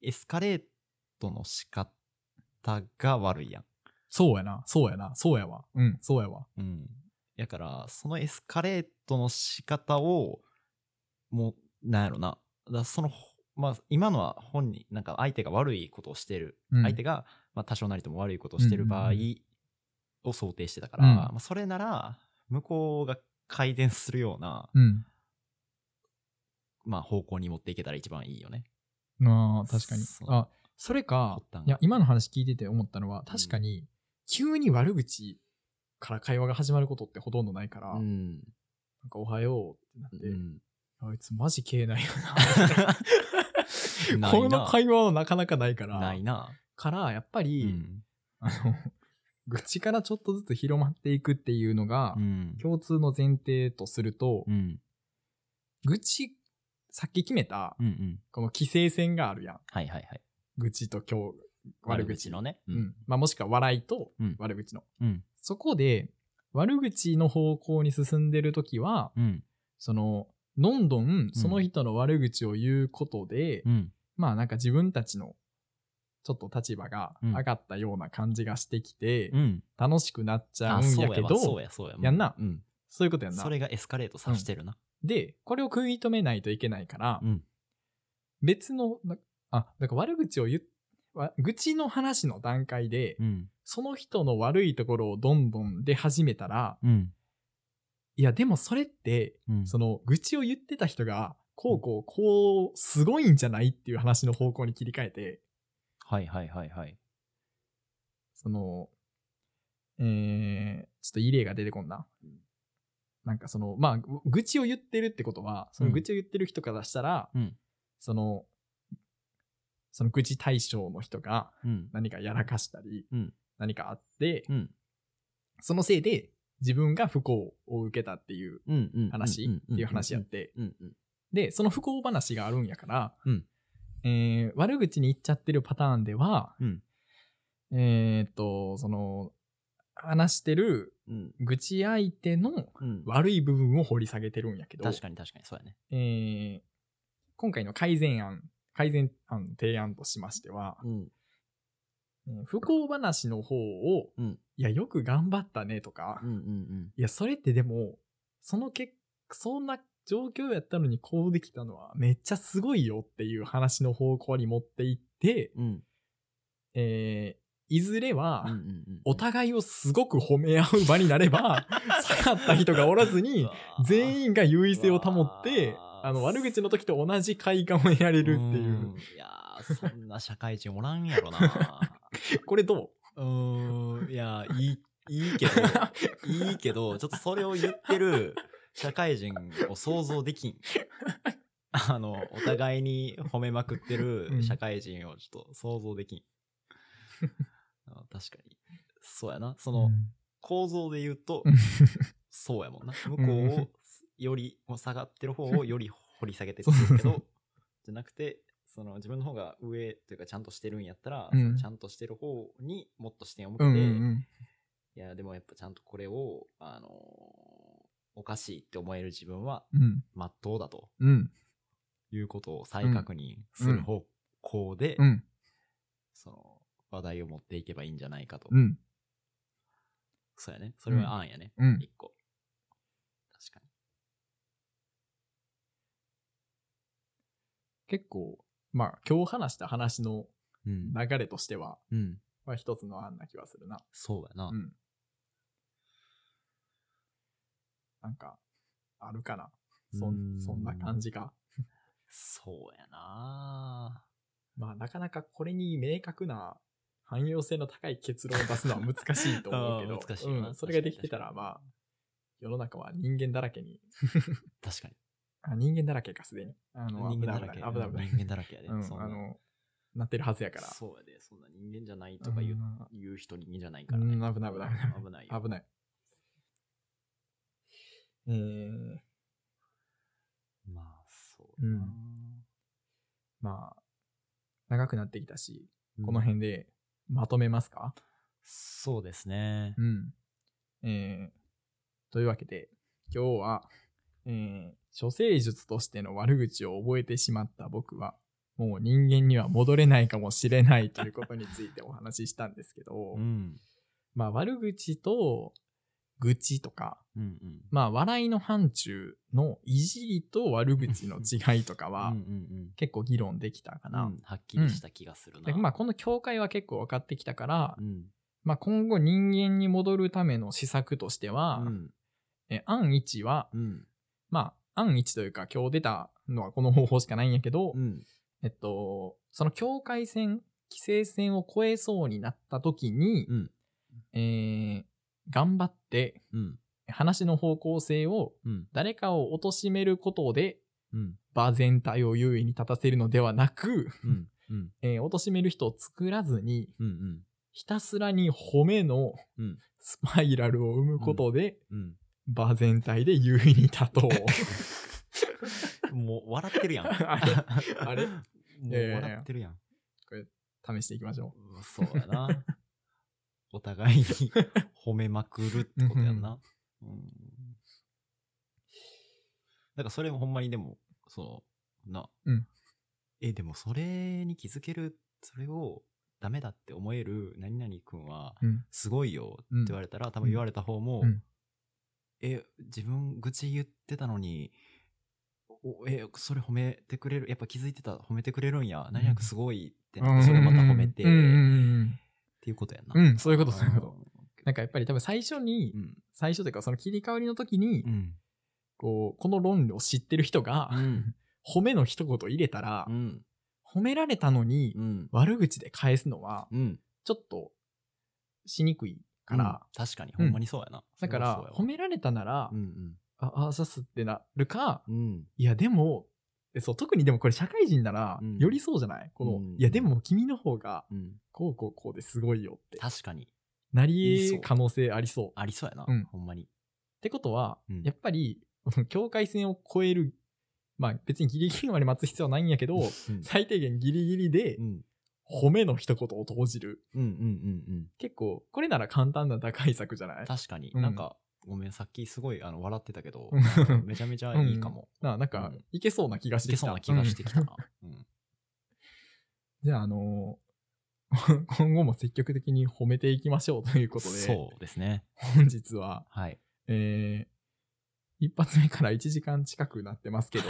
エスカレートの仕方が悪いやん。そうやな。そうやな。そうやわ。うん。そうやわ。うん。やから、そのエスカレートの仕方を、もう、なんやろな。だその、まあ、今のは本人、なんか相手が悪いことをしてる。うん相手が、まあ、多少なりとも悪いことをしてる場合を想定してたから、うんまあ、それなら、向こうが改善するような、うん。まあ、方向に持っていけたら一番いいよね。ああ、確かに。あ、それかいや、今の話聞いてて思ったのは、確かに、急に悪口から会話が始まることってほとんどないから、うん。なんかおはようってなって、うん。あいつマジ系ないよな。この会話はなかなかないから、ないな。から、やっぱうり、ん。あの、愚痴からちょっとずつ広まっていくっていうのが、うん。共通の前提とすると、うん。愚痴、さっき決めた、うんうん。この規制線があるやん。はいはいはい。愚痴と今日、悪口のね。うん。まあもしくは笑いとうん悪口の。うん。そこで、悪口の方向に進んでるときは、うん。その、どんどんその人の悪口を言うことで、うん。まあなんか自分たちのちょっと立場がうん上がったような感じがしてきて、うん。楽しくなっちゃあ、うんやけど、そうやそうや。やんなうん。そういうことやんなそ。れがエスカレートさしてるな。で、これを食い止めないといけないから、うん。別の、なあ、だから悪口を言っわ愚痴の話の段階で、うん。その人の悪いところをどんどん出始めたら、うん。いや、でもそれって、うん。その愚痴を言ってた人が、こうこう、こう、すごいんじゃないっていう話の方向に切り替えて、はいはいはいはい。その、えー、ちょっといい例が出てこんな。なんかその、まあ、ぐ愚痴を言ってるってことは、その愚痴を言ってる人からしたら、うん。その、その愚痴対象の人がうん。何かやらかしたり、うん何かあって、うん。そのせいで自分が不幸を受けたっていう。話っていう話やって。で、その不幸話があるんやから、うんえー悪口に言っちゃってるパターンでは、うん。えーっと、その、話してるうん。愚痴相手のうん。悪い部分を掘り下げてるんやけど、確かに確かにそうやね。えー今回の改善案、改善案の提案としましては、うん。えー不幸話の方を、うんいや、よく頑張ったねとか、うん。うん。いや、それってでも、その結そんな状況やったのにこうできたのはめっちゃすごいよっていう話の方向に持っていって、うん。えーいずれは、うん。うん。お互いをすごく褒め合う場になれば、下がった人がおらずに、全員が優位性を保ってあの悪口の時と同じ快感を得られるっていう、ん。いやー、そんな社会人おらんやろな。これどう？ーん、いや、いい、いいけど、いいけど、ちょっとそれを言ってる社会人を想像できん。あの、お互いに褒めまくってる社会人をちょっと想像できん。あ確かに。そうやな。その、構造で言うと、そうやもんな。向こうをより、もう下がってる方をより掘り下げてくるけど、じゃなくて、その自分の方が上というかちゃんとしてるんやったら、うんちゃんとしてる方にもっと視点を向けて、うんうんうんいや、でもやっぱちゃんとこれを、あのーおかしいって思える自分はうん真っ当だとうんいうことを再確認する方向で、うんその話題を持っていけばいいんじゃないかと。うんそうやね。それは案やね。うん一個。確かに。結構まあ今日話した話のうん。流れとしては、うん。まあ、一つの案な気はするな。そうやな。うん。なんかあるかな。そうん。んそんな感じがそうやな。まあなかなかこれに明確な汎用性の高い結論を出すのは難しいと思うけど。難しいな。うん、それができてたらまあ世の中は人間だらけに。確かに。あ人間だらけかすでにあの人間だらけ。危ない危ない危ない人間だらけやで。うんそんなあのなってるはずやから。そうやで、そんな人間じゃないとか言う,、うん言う人人間じゃないうん、からね。危ない危ない危ない。危ないよ。危ない。えー、まあ、そううだな。まあ、長くなってきたし、うんこの辺でまとめますか？そうですね。うん。えー、というわけで、今日は、えー、処世術としての悪口を覚えてしまった僕は、もう人間には戻れないかもしれないということについてお話ししたんですけど、うん。まあ悪口と愚痴とか、うんうん。まあ笑いの範疇のいじりと悪口の違いとかはうんうん結構議論できたかうん。な。うんはっきりした気がするな。でまあこの境界は結構分かってきたから、うん。まあ今後人間に戻るための施策としては、うん。え案1は、うん。まあ案1というか今日出たのはこの方法しかないんやけど、うん。えっと、その境界線、規制線を越えそうになった時に、うん。えー頑張ってうん。話の方向性をうん。誰かを貶めることでうん。場全体を優位に立たせるのではなく、うん。うん。えー貶める人を作らずに、うん。ひたすらに褒めのうん。スパイラルを生むことで、うん。場全体で優位に立とう。もう笑ってるやん。あれあれ？もう笑ってるやん。試していきましょうんそうやな。お互いに褒めまくるってことやんな。うん。なんかそれもほんまにでも、そう、な。うんえ、でもそれに気づける、それをダメだって思える何々くんは。すごいよってうん言われたら、多分言われた方も、うんえ、自分愚痴言ってたのに、おえ、それ褒めてくれる、やっぱ気づいてた、褒めてくれるんや、何々くんすごいってなって、それまた褒めて、っていうことやんな。うん。うん、そういうこと、そういうこと。と。なんかやっぱり多分最初に、うん。最初というかその切り替わりの時に、うん。こう、この論理を知ってる人が、うん。褒めの一言入れたら、うん。褒められたのに、うん。悪口で返すのは、うん。ちょっと、しにくいから、うん確かに、うんほんまにそうやな。だから、褒められたなら、うんあ、あざすってなるか、うん。うん。いや、でも、えそう、特にでもこれ社会人ならうん、よりそうじゃない、この、うんいや、でも君の方が、うん。こうこうこうですごいよって、確かに。なり得可能性ありそう。っありそうやな。うんほんまに。てことは、うんやっぱり、境界線を越える、まあ別にギリギリまで待つ必要はないんやけど、うん最低限ギリギリでう、ん。褒めの一言を投じる。うんうんうんうん。結構、これなら簡単な打開策じゃない？確かに、うんなんか、ごめん、さっきすごいあの笑ってたけどうん、めちゃめちゃいいかも。ななんかうん、いけそうな気がしいけてきた。そうな気がしてきたうんな。うん。じゃあ、あのー 今後も積極的に褒めていきましょうということで、そうですね。本日は、はい。えー、一発目から1時間近くなってますけど、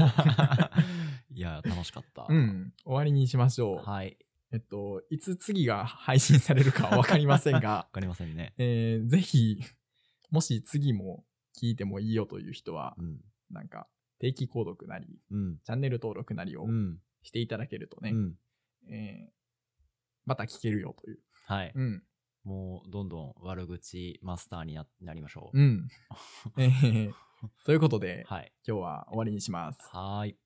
いや、楽しかった。うん、終わりにしましょう。はい。えっと、いつ次が配信されるかはわかりませんが わ、かりませんね。えー、ぜひ、もし次も聞いてもいいよという人はう、ん。なんか、定期購読なり、うん。チャンネル登録なりをうん。していただけるとね、うん。えーまた聞けるよという。はい。うん。もう、どんどん悪口マスターにななりましょう。うん。えーということで、はい。今日は終わりにします。はーい。